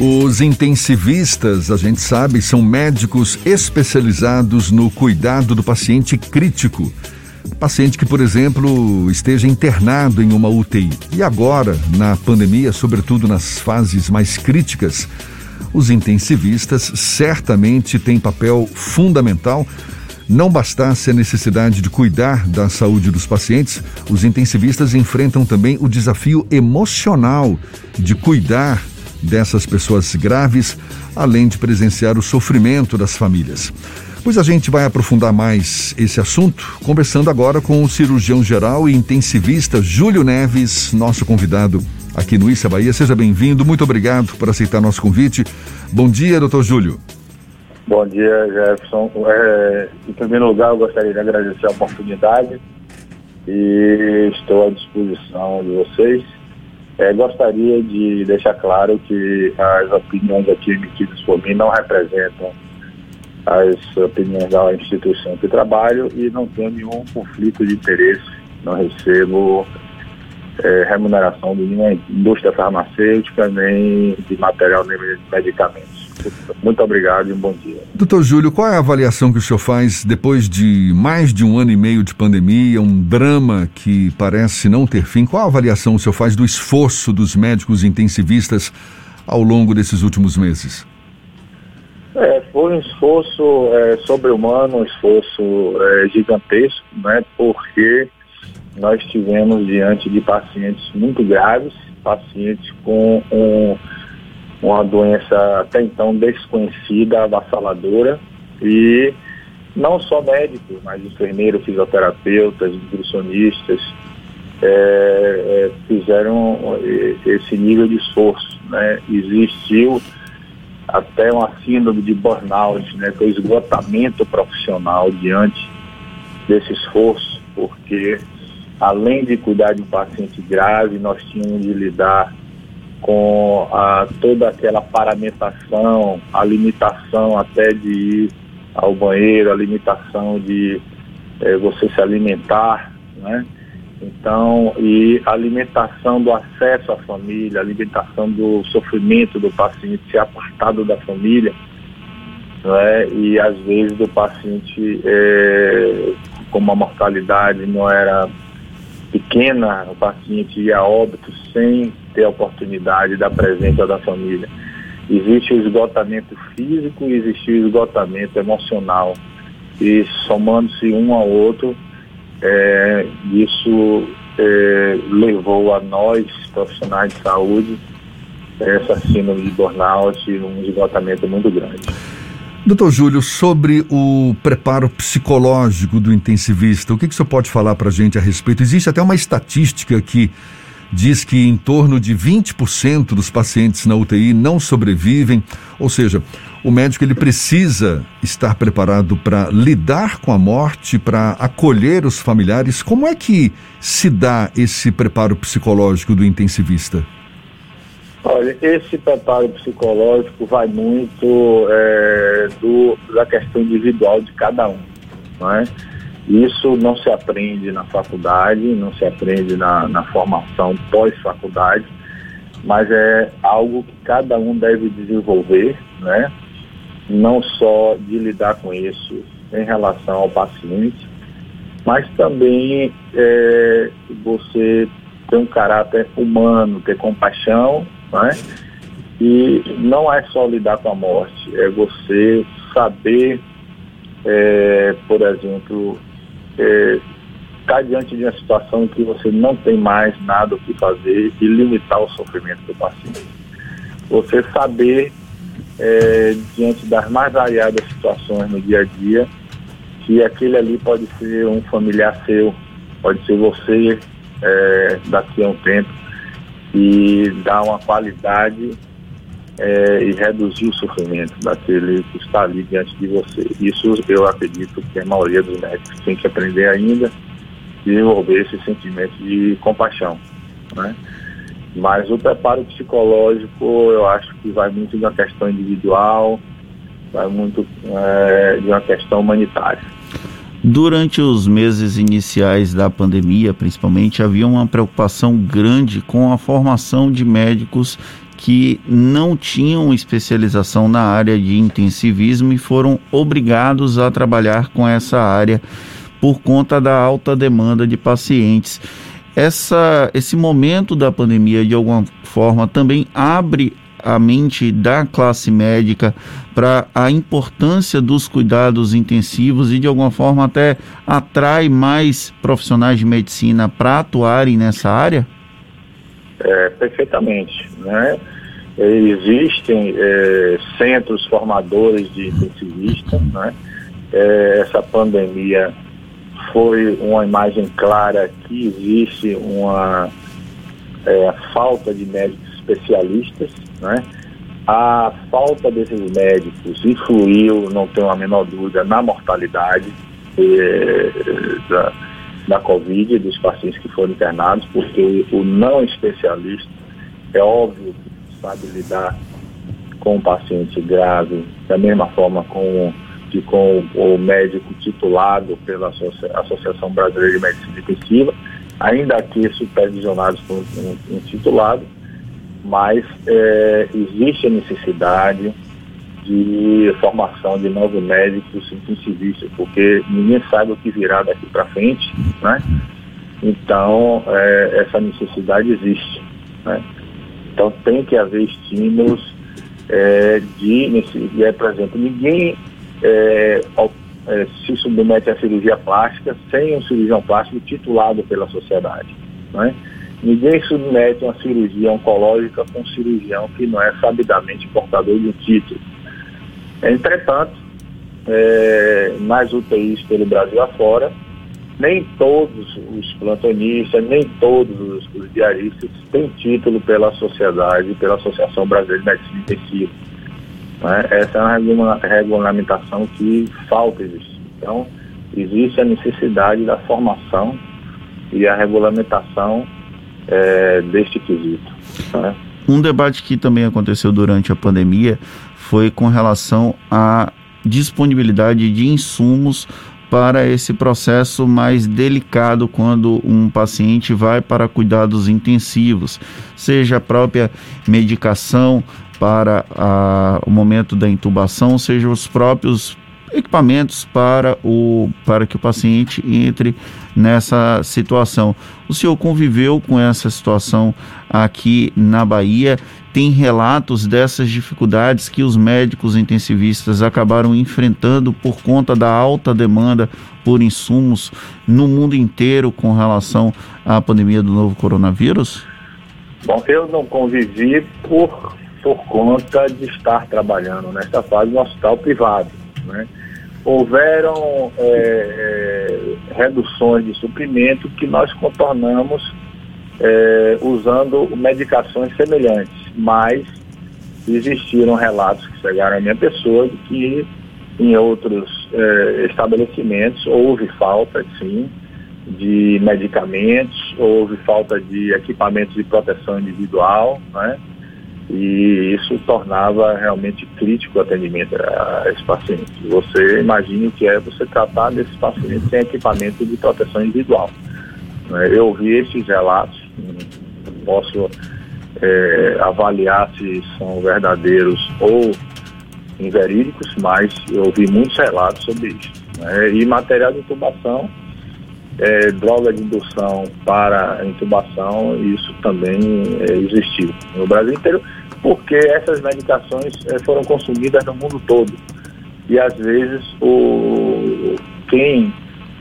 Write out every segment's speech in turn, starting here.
Os intensivistas, a gente sabe, são médicos especializados no cuidado do paciente crítico. Paciente que, por exemplo, esteja internado em uma UTI. E agora, na pandemia, sobretudo nas fases mais críticas, os intensivistas certamente têm papel fundamental. Não bastasse a necessidade de cuidar da saúde dos pacientes, os intensivistas enfrentam também o desafio emocional de cuidar dessas pessoas graves, além de presenciar o sofrimento das famílias. Pois a gente vai aprofundar mais esse assunto, conversando agora com o cirurgião geral e intensivista Júlio Neves, nosso convidado aqui no Issa Bahia. Seja bem-vindo, muito obrigado por aceitar nosso convite. Bom dia, doutor Júlio. Bom dia, Jefferson. É, em primeiro lugar, eu gostaria de agradecer a oportunidade e estou à disposição de vocês. É, gostaria de deixar claro que as opiniões aqui emitidas por mim não representam as opiniões da instituição que trabalho e não tenho nenhum conflito de interesse, não recebo é, remuneração de nenhuma indústria farmacêutica, nem de material, nem de medicamentos. Muito obrigado e um bom dia. Doutor Júlio, qual é a avaliação que o senhor faz depois de mais de um ano e meio de pandemia, um drama que parece não ter fim? Qual a avaliação o senhor faz do esforço dos médicos intensivistas ao longo desses últimos meses? É, foi um esforço é, sobre-humano, um esforço é, gigantesco, né, porque nós tivemos diante de pacientes muito graves, pacientes com um, uma doença até então desconhecida, avassaladora, e não só médicos, mas enfermeiros, fisioterapeutas, nutricionistas, é, é, fizeram esse nível de esforço. Né? Existiu até uma síndrome de burnout, né, que é o esgotamento profissional diante desse esforço, porque além de cuidar de um paciente grave, nós tínhamos de lidar com a, toda aquela paramentação, a limitação até de ir ao banheiro, a limitação de é, você se alimentar, né? Então, e a alimentação do acesso à família, a alimentação do sofrimento do paciente, ser apartado da família, né? e às vezes do paciente, é, como a mortalidade não era pequena, o paciente ia a óbito sem ter a oportunidade da presença da família. Existe o esgotamento físico e existe o esgotamento emocional. E somando-se um ao outro, é, isso é, levou a nós, profissionais de saúde, essa síndrome de burnout, um esgotamento muito grande. Doutor Júlio, sobre o preparo psicológico do intensivista, o que, que o senhor pode falar para a gente a respeito? Existe até uma estatística que diz que em torno de 20% dos pacientes na UTI não sobrevivem, ou seja, o médico ele precisa estar preparado para lidar com a morte, para acolher os familiares. Como é que se dá esse preparo psicológico do intensivista? Olha, esse preparo psicológico vai muito é, do, da questão individual de cada um. Não é? Isso não se aprende na faculdade, não se aprende na, na formação pós-faculdade, mas é algo que cada um deve desenvolver, né? não só de lidar com isso em relação ao paciente, mas também é, você ter um caráter humano, ter compaixão, né? e não é só lidar com a morte, é você saber, é, por exemplo, é, estar diante de uma situação em que você não tem mais nada o que fazer e limitar o sofrimento do paciente. Você saber, é, diante das mais variadas situações no dia a dia, que aquele ali pode ser um familiar seu, pode ser você é, daqui a um tempo, e dar uma qualidade é, e reduzir o sofrimento daquele que está ali diante de você. Isso eu acredito que a maioria dos médicos tem que aprender ainda, desenvolver esse sentimento de compaixão. Né? Mas o preparo psicológico eu acho que vai muito de uma questão individual, vai muito é, de uma questão humanitária. Durante os meses iniciais da pandemia, principalmente, havia uma preocupação grande com a formação de médicos que não tinham especialização na área de intensivismo e foram obrigados a trabalhar com essa área por conta da alta demanda de pacientes. Essa, esse momento da pandemia, de alguma forma, também abre a mente da classe médica para a importância dos cuidados intensivos e de alguma forma até atrai mais profissionais de medicina para atuarem nessa área? É, perfeitamente, né? Existem é, centros formadores de intensivistas, né? É, essa pandemia foi uma imagem clara que existe uma é, falta de médicos especialistas, né? A falta desses médicos influiu, não tenho a menor dúvida, na mortalidade eh, da, da Covid, dos pacientes que foram internados, porque o não especialista é óbvio que sabe lidar com o paciente grave da mesma forma com, que com o médico titulado pela Associação Brasileira de Medicina Intensiva, ainda aqui supervisionados por um, um titulado, mas é, existe a necessidade de formação de novos médicos intensivistas, porque ninguém sabe o que virá daqui para frente, né? Então, é, essa necessidade existe, né? Então, tem que haver estímulos é, de, é, por exemplo, ninguém é, se submete à cirurgia plástica sem um cirurgião plástico titulado pela sociedade, né? Ninguém submete uma cirurgia oncológica com um cirurgião que não é sabidamente portador de um título. Entretanto, é, nas UTIs pelo Brasil afora, nem todos os plantonistas, nem todos os, os diaristas têm título pela sociedade, pela Associação Brasileira de Medicina Intensiva. Né? Essa é uma regulamentação que falta existir. Então, existe a necessidade da formação e a regulamentação é, deste quesito. Né? Um debate que também aconteceu durante a pandemia foi com relação à disponibilidade de insumos para esse processo mais delicado quando um paciente vai para cuidados intensivos, seja a própria medicação para a, o momento da intubação, seja os próprios equipamentos para, o, para que o paciente entre nessa situação. O senhor conviveu com essa situação aqui na Bahia? Tem relatos dessas dificuldades que os médicos intensivistas acabaram enfrentando por conta da alta demanda por insumos no mundo inteiro com relação à pandemia do novo coronavírus? Bom, eu não convivi por, por conta de estar trabalhando nesta fase no hospital privado. Né? Houveram é, é, reduções de suprimento que nós contornamos é, usando medicações semelhantes, mas existiram relatos que chegaram à minha pessoa de que em outros é, estabelecimentos houve falta, sim, de medicamentos, houve falta de equipamentos de proteção individual, né? E isso tornava realmente crítico o atendimento a esse paciente. Você imagine o que é você tratar desse paciente sem equipamento de proteção individual. Né? Eu ouvi esses relatos, posso é, avaliar se são verdadeiros ou inverídicos, mas eu ouvi muitos relatos sobre isso. Né? E material de intubação, é, droga de indução para intubação, isso também é, existiu. No Brasil inteiro, porque essas medicações é, foram consumidas no mundo todo. E às vezes o, quem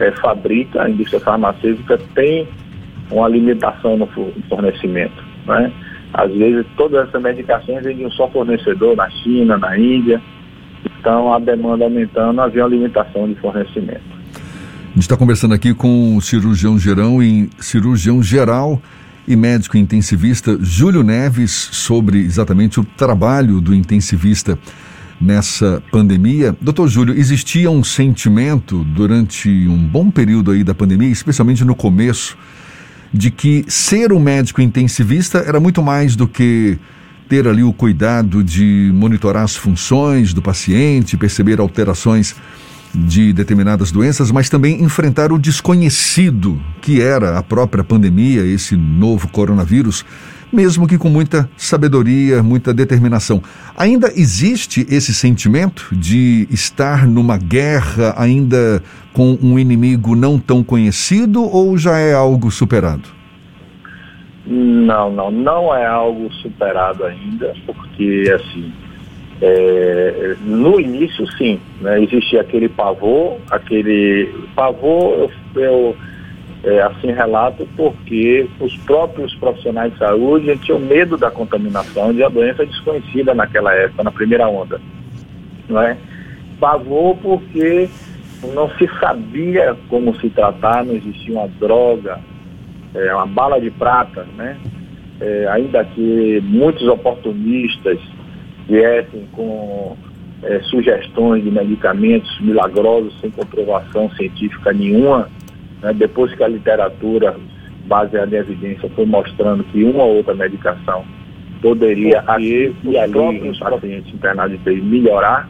é, fabrica, a indústria farmacêutica, tem uma limitação no fornecimento. Né? Às vezes todas essas medicações vêm de um só fornecedor na China, na Índia. Então a demanda aumentando, havia uma limitação de fornecimento. A gente está conversando aqui com o cirurgião geral e cirurgião geral e médico intensivista Júlio Neves sobre exatamente o trabalho do intensivista nessa pandemia. Doutor Júlio, existia um sentimento durante um bom período aí da pandemia, especialmente no começo, de que ser um médico intensivista era muito mais do que ter ali o cuidado de monitorar as funções do paciente, perceber alterações de determinadas doenças, mas também enfrentar o desconhecido, que era a própria pandemia, esse novo coronavírus. mesmo que com muita sabedoria, muita determinação. Ainda existe esse sentimento de estar numa guerra ainda com um inimigo não tão conhecido ou já é algo superado? Não, não, não é algo superado ainda, porque assim, é, no início sim, né, existia aquele pavor, aquele pavor eu, eu é, assim relato porque os próprios profissionais de saúde tinham medo da contaminação de uma doença desconhecida naquela época, na primeira onda. Não é? Pavor porque não se sabia como se tratar, não existia uma droga, é, uma bala de prata, né? É, ainda que muitos oportunistas viessem com é, sugestões de medicamentos milagrosos sem comprovação científica nenhuma, né? depois que a literatura baseada em evidência foi mostrando que uma ou outra medicação poderia aqui os próprios pacientes internados de TI melhorar,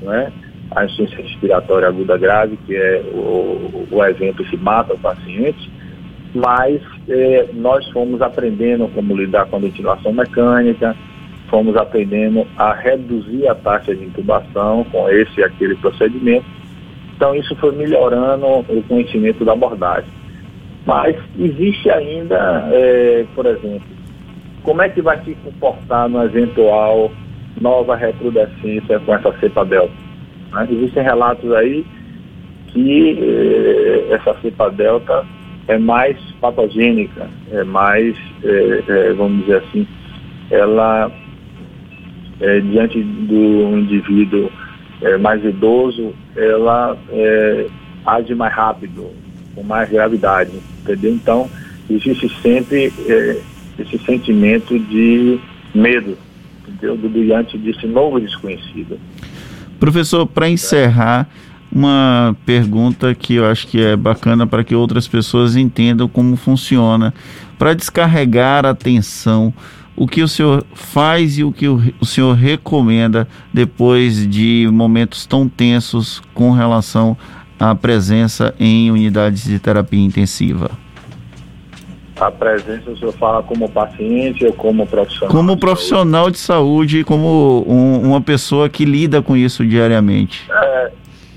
né? a insuficiência respiratória aguda grave, que é o, o evento que mata o paciente, mas eh, nós fomos aprendendo como lidar com a ventilação mecânica, fomos aprendendo a reduzir a taxa de intubação com esse e aquele procedimento. Então isso foi melhorando o conhecimento da abordagem. Mas existe ainda, eh, por exemplo, como é que vai se comportar no eventual nova recrudescência com essa cepa delta? Né? Existem relatos aí que eh, essa cepa delta é mais patogênica, é mais, é, é, vamos dizer assim, ela, é, diante do indivíduo é, mais idoso, ela é, age mais rápido, com mais gravidade, entendeu? Então, existe sempre é, esse sentimento de medo, entendeu? Diante desse novo desconhecido. Professor, para encerrar, uma pergunta que eu acho que é bacana para que outras pessoas entendam como funciona. Para descarregar a tensão, o que o senhor faz e o que o senhor recomenda depois de momentos tão tensos com relação à presença em unidades de terapia intensiva? A presença, o senhor fala como paciente ou como profissional? Como profissional de saúde e como um, uma pessoa que lida com isso diariamente. É,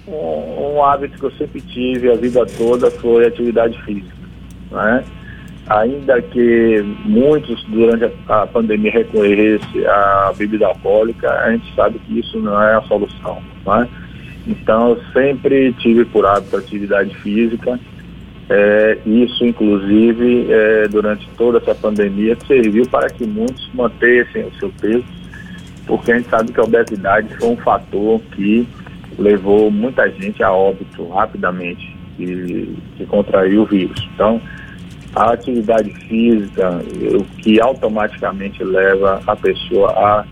um, um, hábito que eu sempre tive a vida toda foi atividade física. Né? Ainda que muitos durante a, pandemia recorressem à bebida alcoólica, a gente sabe que isso não é a solução. Né? Então eu sempre tive por hábito atividade física. É, isso, inclusive, é, durante toda essa pandemia, serviu para que muitos mantessem o seu peso, porque a gente sabe que a obesidade foi um fator que levou muita gente a óbito rapidamente que, que contraiu o vírus. Então, a atividade física, o que automaticamente leva a pessoa a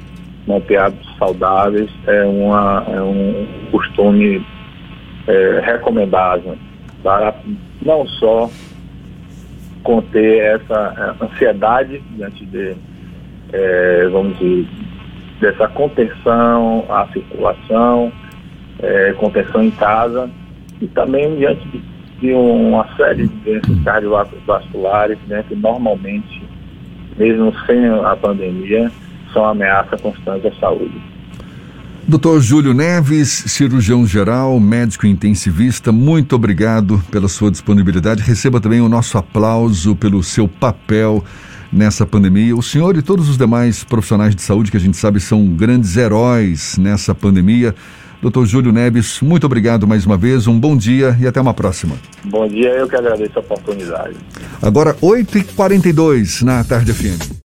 manter hábitos saudáveis, é, uma, é um costume é, recomendável para não só conter essa ansiedade diante de, é, vamos dizer, dessa contenção à circulação, é, contenção em casa e também diante de, de uma série de doenças cardiovasculares né, que normalmente, mesmo sem a pandemia, são ameaça constante à saúde. Doutor Júlio Neves, cirurgião geral, médico intensivista, muito obrigado pela sua disponibilidade. Receba também o nosso aplauso pelo seu papel nessa pandemia. O senhor e todos os demais profissionais de saúde que a gente sabe são grandes heróis nessa pandemia. Doutor Júlio Neves, muito obrigado mais uma vez, um bom dia e até uma próxima. Bom dia, eu que agradeço a oportunidade. Agora, 8h42 na Tarde FM.